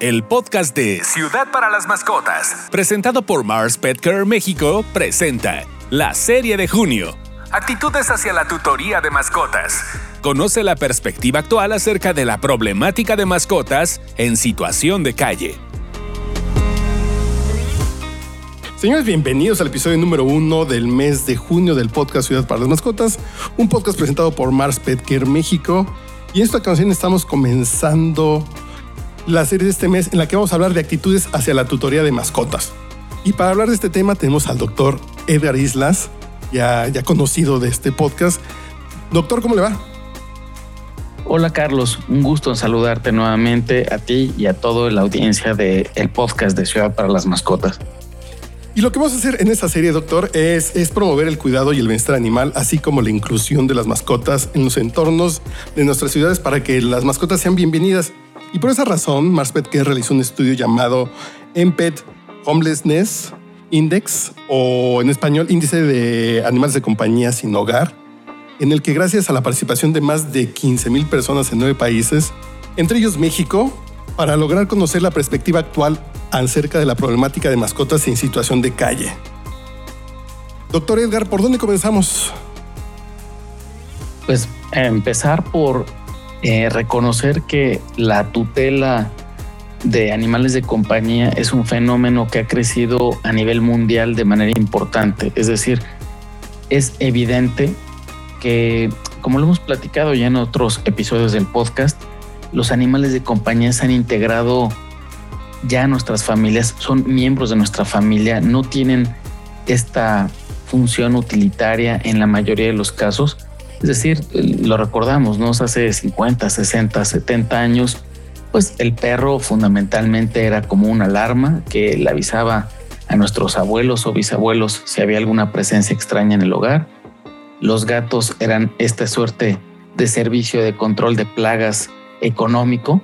el podcast de Ciudad para las Mascotas, presentado por Mars Pet Care México, presenta la serie de junio. Actitudes hacia la tutoría de mascotas. Conoce la perspectiva actual acerca de la problemática de mascotas en situación de calle. Señores, bienvenidos al episodio número uno del mes de junio del podcast Ciudad para las Mascotas, un podcast presentado por Mars Pet Care México. Y en esta ocasión estamos comenzando la serie de este mes en la que vamos a hablar de actitudes hacia la tutoría de mascotas. Y para hablar de este tema tenemos al doctor Edgar Islas, ya, ya conocido de este podcast. Doctor, ¿cómo le va? Hola Carlos, un gusto en saludarte nuevamente a ti y a toda la audiencia del el podcast de Ciudad para las Mascotas. Y lo que vamos a hacer en esta serie, doctor, es, es, promover el cuidado y el bienestar animal, así como la inclusión de las mascotas en los entornos de nuestras ciudades para que las mascotas sean bienvenidas. Y por esa razón, Mars Pet Care realizó un estudio llamado MPET Homelessness Index, o en español, Índice de Animales de Compañía Sin Hogar, en el que gracias a la participación de más de 15 mil personas en nueve países, entre ellos México, para lograr conocer la perspectiva actual acerca de la problemática de mascotas en situación de calle. Doctor Edgar, ¿por dónde comenzamos? Pues empezar por eh, reconocer que la tutela de animales de compañía es un fenómeno que ha crecido a nivel mundial de manera importante. Es decir, es evidente que, como lo hemos platicado ya en otros episodios del podcast, los animales de compañía se han integrado ya a nuestras familias, son miembros de nuestra familia, no tienen esta función utilitaria en la mayoría de los casos, es decir, lo recordamos, ¿no? Hace 50, 60, 70 años, pues el perro fundamentalmente era como una alarma que le avisaba a nuestros abuelos o bisabuelos si había alguna presencia extraña en el hogar. Los gatos eran esta suerte de servicio de control de plagas económico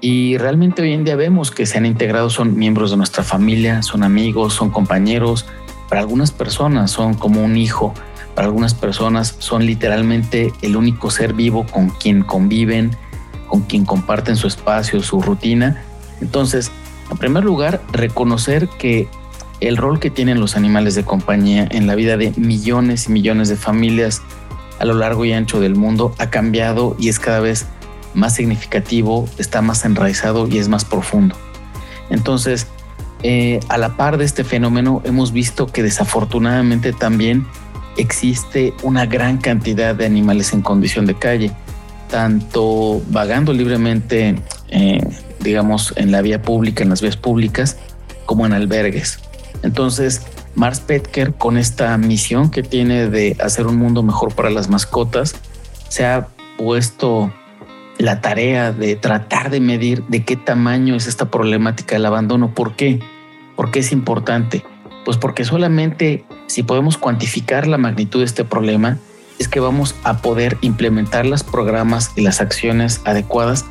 y realmente hoy en día vemos que se han integrado, son miembros de nuestra familia, son amigos, son compañeros, para algunas personas son como un hijo para algunas personas son literalmente el único ser vivo con quien conviven, con quien comparten su espacio, su rutina. Entonces, en primer lugar, reconocer que el rol que tienen los animales de compañía en la vida de millones y millones de familias a lo largo y ancho del mundo ha cambiado y es cada vez más significativo, está más enraizado y es más profundo. Entonces, eh, a la par de este fenómeno, hemos visto que desafortunadamente también existe una gran cantidad de animales en condición de calle, tanto vagando libremente, eh, digamos, en la vía pública, en las vías públicas, como en albergues. Entonces, Mars Petker, con esta misión que tiene de hacer un mundo mejor para las mascotas, se ha puesto la tarea de tratar de medir de qué tamaño es esta problemática del abandono. ¿Por qué? ¿Por qué es importante? Pues porque solamente si podemos cuantificar la magnitud de este problema, es que vamos a poder implementar los programas y las acciones adecuadas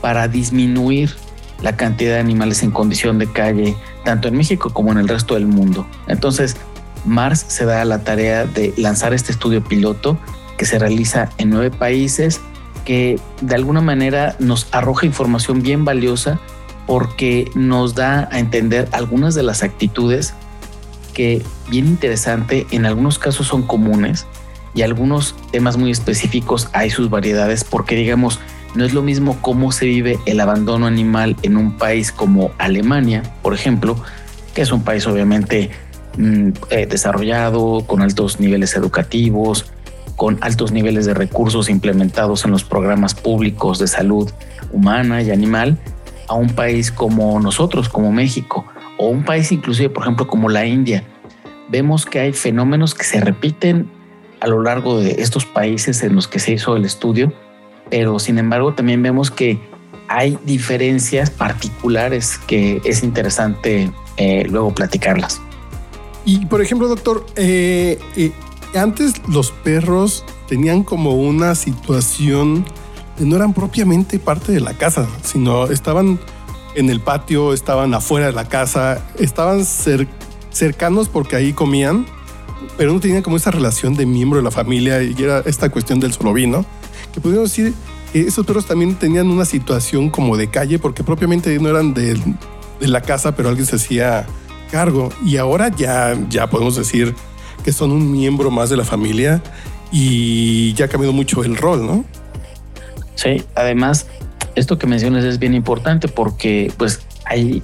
para disminuir la cantidad de animales en condición de calle, tanto en México como en el resto del mundo. Entonces, Mars se da la tarea de lanzar este estudio piloto que se realiza en nueve países, que de alguna manera nos arroja información bien valiosa porque nos da a entender algunas de las actitudes que, bien interesante, en algunos casos son comunes y algunos temas muy específicos hay sus variedades porque, digamos, no es lo mismo cómo se vive el abandono animal en un país como Alemania, por ejemplo, que es un país obviamente mm, eh, desarrollado, con altos niveles educativos, con altos niveles de recursos implementados en los programas públicos de salud humana y animal, a un país como nosotros, como México, o un país inclusive, por ejemplo, como la India, vemos que hay fenómenos que se repiten a lo largo de estos países en los que se hizo el estudio, pero sin embargo también vemos que hay diferencias particulares que es interesante eh, luego platicarlas. Y por ejemplo, doctor, eh, eh, antes los perros tenían como una situación no eran propiamente parte de la casa, sino estaban en el patio, estaban afuera de la casa, estaban cercanos porque ahí comían, pero no tenían como esa relación de miembro de la familia y era esta cuestión del solo vino, que podríamos decir esos perros también tenían una situación como de calle, porque propiamente no eran de, la casa, pero alguien se hacía cargo. Y ahora ya, ya podemos decir que son un miembro más de la familia y ya ha cambiado mucho el rol, ¿no? Sí, además, esto que mencionas es bien importante porque pues hay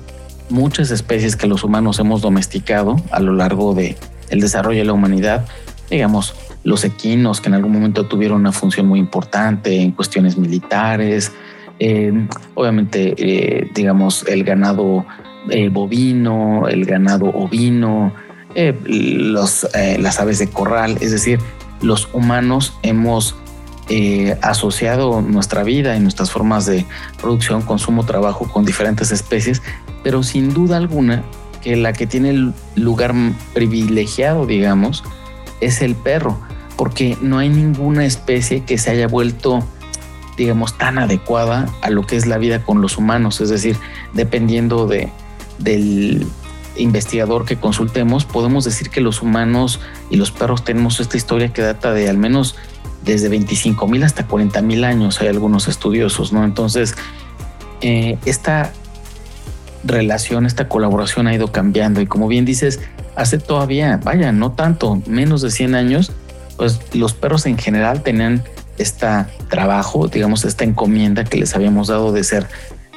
muchas especies que los humanos hemos domesticado a lo largo de el desarrollo de la humanidad, digamos, los equinos que en algún momento tuvieron una función muy importante en cuestiones militares, eh, obviamente, eh, digamos, el ganado eh, bovino, el ganado ovino, los, las aves de corral, es decir, los humanos hemos asociado nuestra vida y nuestras formas de producción, consumo, trabajo con diferentes especies, pero sin duda alguna que la que tiene el lugar privilegiado, digamos, es el perro, porque no hay ninguna especie que se haya vuelto, digamos, tan adecuada a lo que es la vida con los humanos. Es decir, dependiendo de, del investigador que consultemos, podemos decir que los humanos y los perros tenemos esta historia que data de al menos desde 25 mil hasta 40 mil años. Hay algunos estudiosos, ¿no? Entonces, eh, esta relación, esta colaboración ha ido cambiando y como bien dices, hace todavía, vaya, no tanto, menos de 100 años, pues los perros en general tenían este trabajo, digamos, esta encomienda que les habíamos dado de ser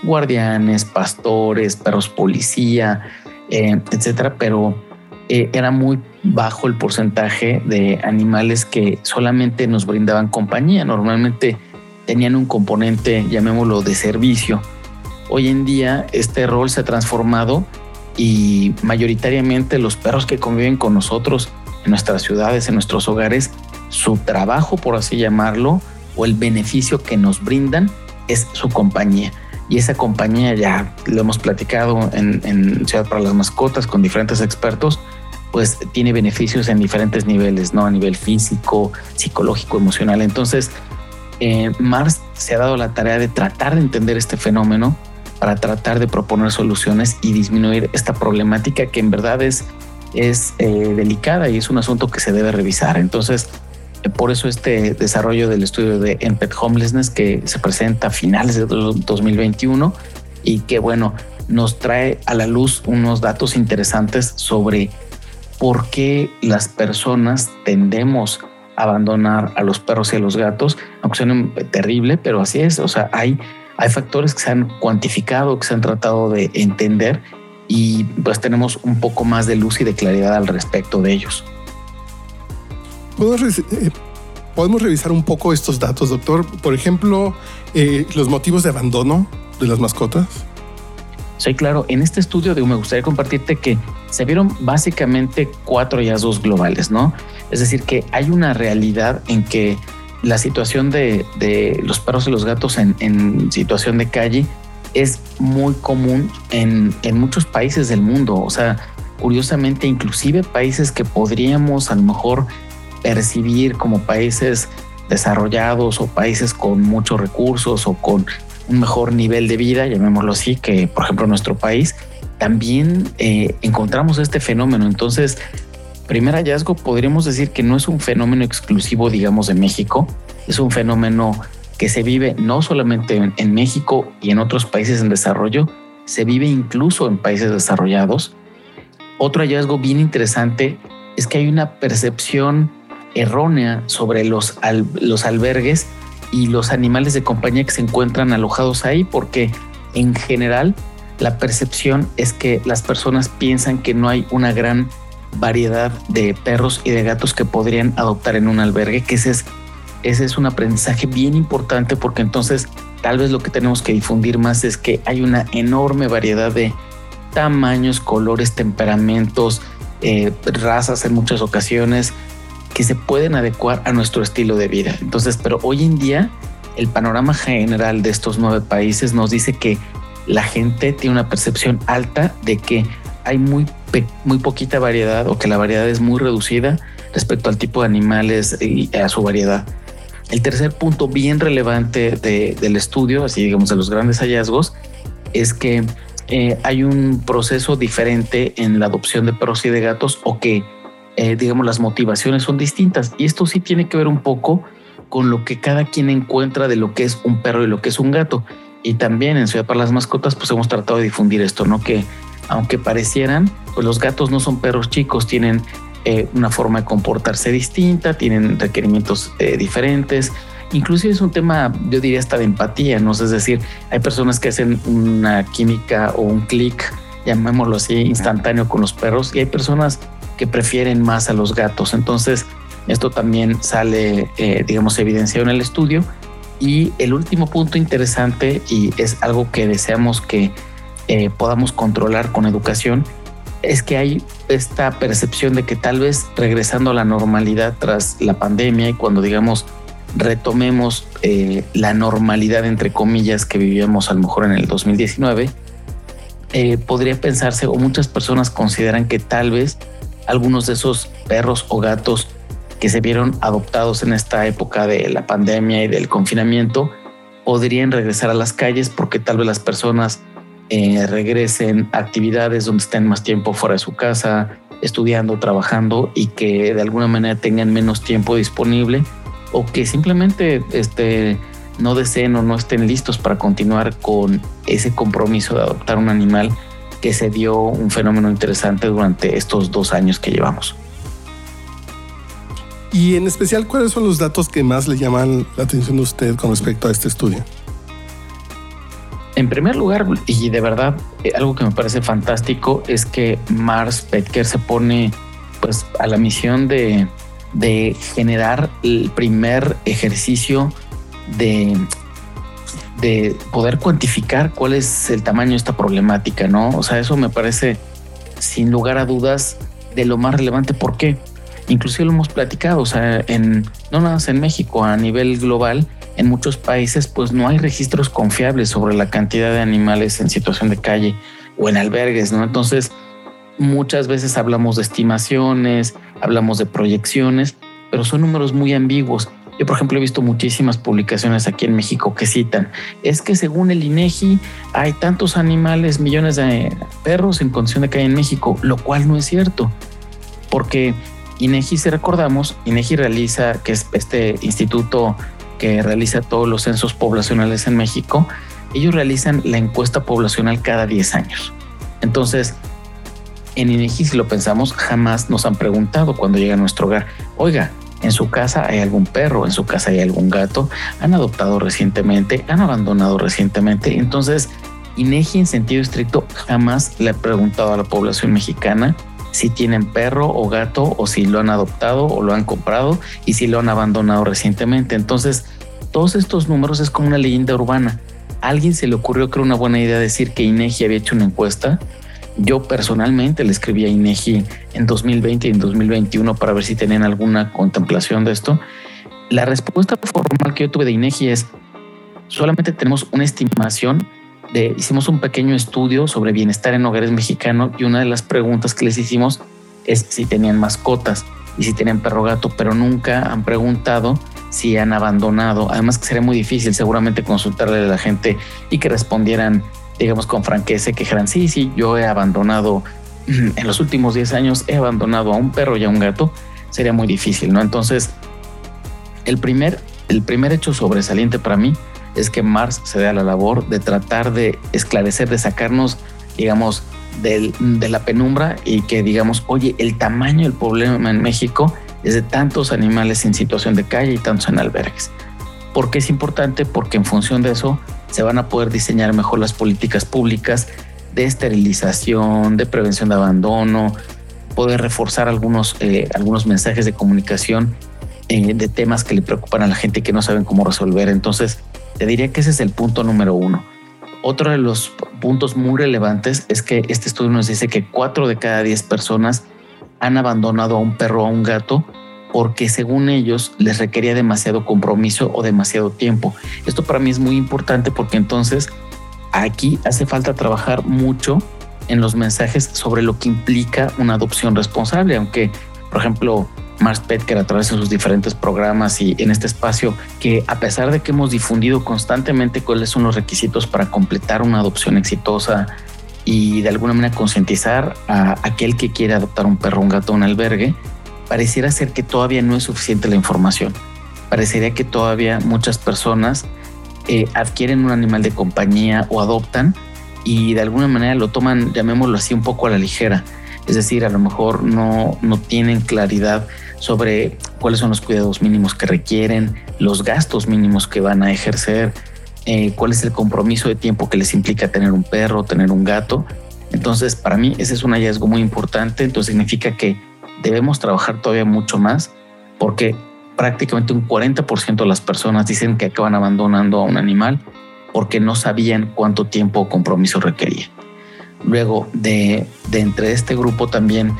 guardianes, pastores, perros policía, eh, etcétera, pero eh, era muy bajo el porcentaje de animales que solamente nos brindaban compañía. Normalmente tenían un componente, llamémoslo, de servicio Hoy en día este rol se ha transformado y mayoritariamente los perros que conviven con nosotros en nuestras ciudades, en nuestros hogares, su trabajo, por así llamarlo, o el beneficio que nos brindan es su compañía. Y esa compañía ya lo hemos platicado en, en Ciudad para las Mascotas con diferentes expertos, pues tiene beneficios en diferentes niveles, ¿no? A nivel físico, psicológico, emocional. Entonces, eh, Mars se ha dado la tarea de tratar de entender este fenómeno para tratar de proponer soluciones y disminuir esta problemática que en verdad es, es eh, delicada y es un asunto que se debe revisar. Entonces, eh, por eso este desarrollo del estudio de Pet Homelessness que se presenta a finales de 2021 y que bueno, nos trae a la luz unos datos interesantes sobre por qué las personas tendemos a abandonar a los perros y a los gatos, aunque suene terrible, pero así es. O sea, hay hay factores que se han cuantificado, que se han tratado de entender y pues tenemos un poco más de luz y de claridad al respecto de ellos. Eh, ¿Podemos revisar un poco estos datos, doctor? Por ejemplo, eh, los motivos de abandono de las mascotas. Sí, claro. En este estudio de, me gustaría compartirte que se vieron básicamente cuatro hallazgos globales, ¿no? Es decir, que hay una realidad en que la situación de, los perros y los gatos en, situación de calle es muy común en, muchos países del mundo. O sea, curiosamente, inclusive países que podríamos a lo mejor percibir como países desarrollados o países con muchos recursos o con un mejor nivel de vida, llamémoslo así, que por ejemplo nuestro país, también eh, encontramos este fenómeno. Entonces, primer hallazgo podríamos decir que no es un fenómeno exclusivo, digamos, de México, es un fenómeno que se vive no solamente en, México y en otros países en desarrollo, se vive incluso en países desarrollados. Otro hallazgo bien interesante es que hay una percepción errónea sobre los, los albergues y los animales de compañía que se encuentran alojados ahí, porque en general la percepción es que las personas piensan que no hay una gran variedad de perros y de gatos que podrían adoptar en un albergue, que ese es, ese es un aprendizaje bien importante porque entonces tal vez lo que tenemos que difundir más es que hay una enorme variedad de tamaños, colores, temperamentos, eh, razas en muchas ocasiones que se pueden adecuar a nuestro estilo de vida. Entonces, pero hoy en día el panorama general de estos nueve países nos dice que la gente tiene una percepción alta de que hay muy, muy poquita variedad o que la variedad es muy reducida respecto al tipo de animales y a su variedad. El tercer punto bien relevante del estudio, así digamos de los grandes hallazgos, es que eh, hay un proceso diferente en la adopción de perros y de gatos o que, eh, digamos, las motivaciones son distintas. Y esto sí tiene que ver un poco con lo que cada quien encuentra de lo que es un perro y lo que es un gato. Y también en Ciudad para las Mascotas, pues hemos tratado de difundir esto, ¿no? Que aunque parecieran, pues los gatos no son perros chicos, tienen eh, una forma de comportarse distinta, tienen requerimientos eh, diferentes. Inclusive es un tema, yo diría hasta de empatía, ¿no? Es decir, hay personas que hacen una química o un clic, llamémoslo así, instantáneo con los perros y hay personas que prefieren más a los gatos. Entonces, esto también sale, eh, digamos, evidenciado en el estudio. Y el último punto interesante, y es algo que deseamos que eh, podamos controlar con educación, es que hay esta percepción de que tal vez regresando a la normalidad tras la pandemia y cuando digamos retomemos eh, la normalidad entre comillas que vivíamos a lo mejor en el 2019, podría pensarse o muchas personas consideran que tal vez algunos de esos perros o gatos que se vieron adoptados en esta época de la pandemia y del confinamiento podrían regresar a las calles porque tal vez las personas eh, regresen a actividades donde estén más tiempo fuera de su casa, estudiando, trabajando y que de alguna manera tengan menos tiempo disponible o que simplemente este, no deseen o no estén listos para continuar con ese compromiso de adoptar un animal que se dio un fenómeno interesante durante estos dos años que llevamos. Y en especial, ¿cuáles son los datos que más le llaman la atención a usted con respecto a este estudio? En primer lugar, y de verdad, eh, algo que me parece fantástico es que Mars Petker se pone pues a la misión de, de generar el primer ejercicio de, de poder cuantificar cuál es el tamaño de esta problemática, ¿no? O sea, eso me parece sin lugar a dudas de lo más relevante. ¿Por qué? inclusive lo hemos platicado, o sea, en, no nada más en México, a nivel global, en muchos países, pues no hay registros confiables sobre la cantidad de animales en situación de calle o en albergues, ¿no? Entonces, muchas veces hablamos de estimaciones, hablamos de proyecciones, pero son números muy ambiguos. Yo, por ejemplo, he visto muchísimas publicaciones aquí en México que citan, es que según el INEGI hay tantos animales, millones de perros en condición de calle en México, lo cual no es cierto, porque INEGI, si recordamos, INEGI realiza, que es este instituto que realiza todos los censos poblacionales en México, ellos realizan la encuesta poblacional cada 10 años. Entonces, en INEGI, si lo pensamos, jamás nos han preguntado cuando llega a nuestro hogar, oiga, en su casa hay algún perro, en su casa hay algún gato, han adoptado recientemente, han abandonado recientemente. Entonces, INEGI en sentido estricto jamás le ha preguntado a la población mexicana si tienen perro o gato o si lo han adoptado o lo han comprado y si lo han abandonado recientemente. Entonces, todos estos números es como una leyenda urbana. ¿A alguien se le ocurrió que era una buena idea decir que INEGI había hecho una encuesta? Yo personalmente le escribí a INEGI en 2020 y en 2021 para ver si tenían alguna contemplación de esto. La respuesta formal que yo tuve de INEGI es solamente tenemos una estimación hicimos un pequeño estudio sobre bienestar en hogares mexicanos y una de las preguntas que les hicimos es si tenían mascotas y si tenían perro gato, pero nunca han preguntado si han abandonado. Además que sería muy difícil seguramente consultarle a la gente y que respondieran, digamos, con franqueza, que dijeran, sí, sí, yo he abandonado, en los últimos 10 años he abandonado a un perro y a un gato. Sería muy difícil, ¿no? Entonces, el primer, el primer hecho sobresaliente para mí es que Mars se da la labor de tratar de esclarecer, de sacarnos, digamos, de la penumbra y que digamos, oye, el tamaño del problema en México es de tantos animales en situación de calle y tantos en albergues. ¿Por qué es importante? Porque en función de eso se van a poder diseñar mejor las políticas públicas de esterilización, de prevención de abandono, poder reforzar algunos, eh, algunos mensajes de comunicación eh, de temas que le preocupan a la gente y que no saben cómo resolver. Entonces, te diría que ese es el punto número uno. Otro de los puntos muy relevantes es que este estudio nos dice que cuatro de cada diez personas han abandonado a un perro o a un gato porque según ellos les requería demasiado compromiso o demasiado tiempo. Esto para mí es muy importante porque entonces aquí hace falta trabajar mucho en los mensajes sobre lo que implica una adopción responsable, aunque por ejemplo Mars Petker a través de sus diferentes programas y en este espacio, que a pesar de que hemos difundido constantemente cuáles son los requisitos para completar una adopción exitosa y de alguna manera concientizar a aquel que quiere adoptar un perro, un gato, un albergue, pareciera ser que todavía no es suficiente la información. parecería que todavía muchas personas eh, adquieren un animal de compañía o adoptan y de alguna manera lo toman, llamémoslo así, un poco a la ligera. Es decir, a lo mejor no, no tienen claridad sobre cuáles son los cuidados mínimos que requieren, los gastos mínimos que van a ejercer, eh, cuál es el compromiso de tiempo que les implica tener un perro, tener un gato. Entonces, para mí ese es un hallazgo muy importante. Entonces significa que debemos trabajar todavía mucho más porque prácticamente un 40% de las personas dicen que acaban abandonando a un animal porque no sabían cuánto tiempo o compromiso requería. Luego de, entre este grupo también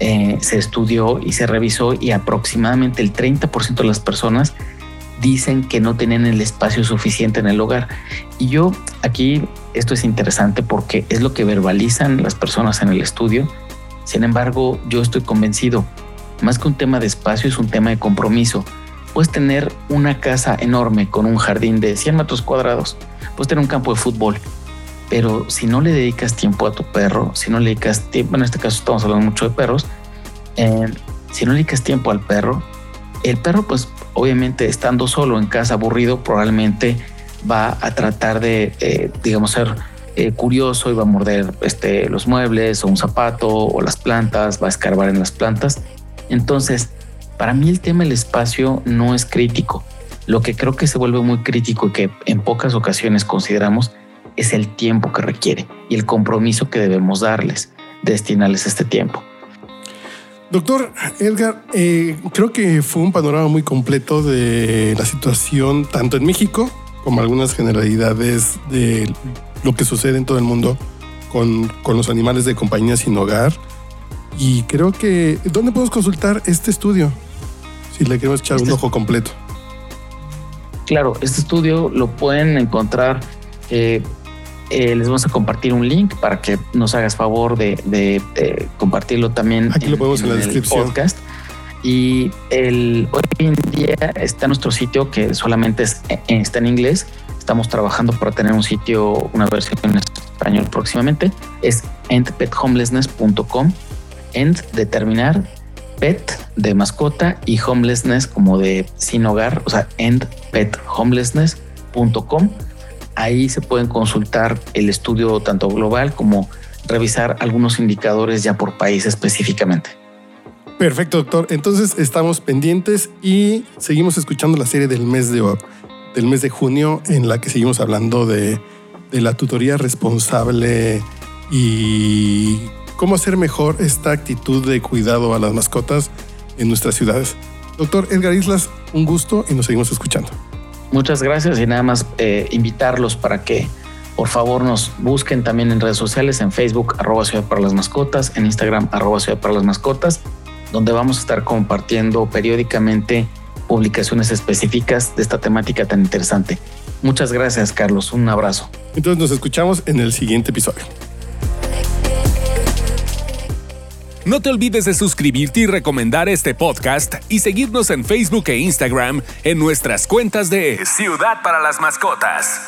eh, se estudió y se revisó y aproximadamente el 30% de las personas dicen que no tienen el espacio suficiente en el hogar. Y yo aquí, esto es interesante porque es lo que verbalizan las personas en el estudio. Sin embargo, yo estoy convencido más que un tema de espacio, es un tema de compromiso. Puedes tener una casa enorme con un jardín de 100 metros cuadrados, puedes tener un campo de fútbol, pero si no le dedicas tiempo a tu perro, si no le dedicas tiempo, en este caso estamos hablando mucho de perros, eh, si no le dedicas tiempo al perro, el perro pues obviamente estando solo en casa aburrido probablemente va a tratar de, eh, digamos, ser eh, curioso y va a morder este, los muebles o un zapato o las plantas, va a escarbar en las plantas entonces, para mí el tema del espacio no es crítico. Lo que creo que se vuelve muy crítico y que en pocas ocasiones consideramos es el tiempo que requiere y el compromiso que debemos darles, destinarles este tiempo. Doctor Edgar, eh, creo que fue un panorama muy completo de la situación tanto en México como algunas generalidades de lo que sucede en todo el mundo con, con los animales de compañía sin hogar y creo que, ¿dónde podemos consultar este estudio? Si le queremos echar un este ojo completo. Claro, este estudio lo pueden encontrar. Eh, eh, les vamos a compartir un link para que nos hagas favor de, compartirlo también. Aquí lo ponemos en, la descripción. Podcast. Y el, hoy en día está nuestro sitio que solamente es, está en inglés. Estamos trabajando para tener un sitio, una versión en español próximamente. Es endpethomelessness.com end de terminar, pet de mascota y homelessness como de sin hogar, o sea, endpethomelessness.com. Ahí se pueden consultar el estudio tanto global como revisar algunos indicadores ya por país específicamente. Perfecto, doctor. Entonces estamos pendientes y seguimos escuchando la serie del mes de, del mes de junio en la que seguimos hablando de, la tutoría responsable y cómo hacer mejor esta actitud de cuidado a las mascotas en nuestras ciudades. Doctor Edgar Islas, un gusto y nos seguimos escuchando. Muchas gracias y nada más eh, invitarlos para que por favor nos busquen también en redes sociales, en Facebook, arroba Ciudad para las Mascotas, en Instagram, arroba Ciudad para las Mascotas, donde vamos a estar compartiendo periódicamente publicaciones específicas de esta temática tan interesante. Muchas gracias, Carlos. Un abrazo. Entonces nos escuchamos en el siguiente episodio. No te olvides de suscribirte y recomendar este podcast y seguirnos en Facebook e Instagram en nuestras cuentas de Ciudad para las Mascotas.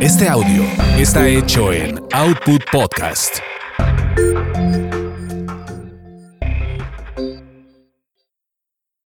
Este audio está hecho en Output Podcast. thank you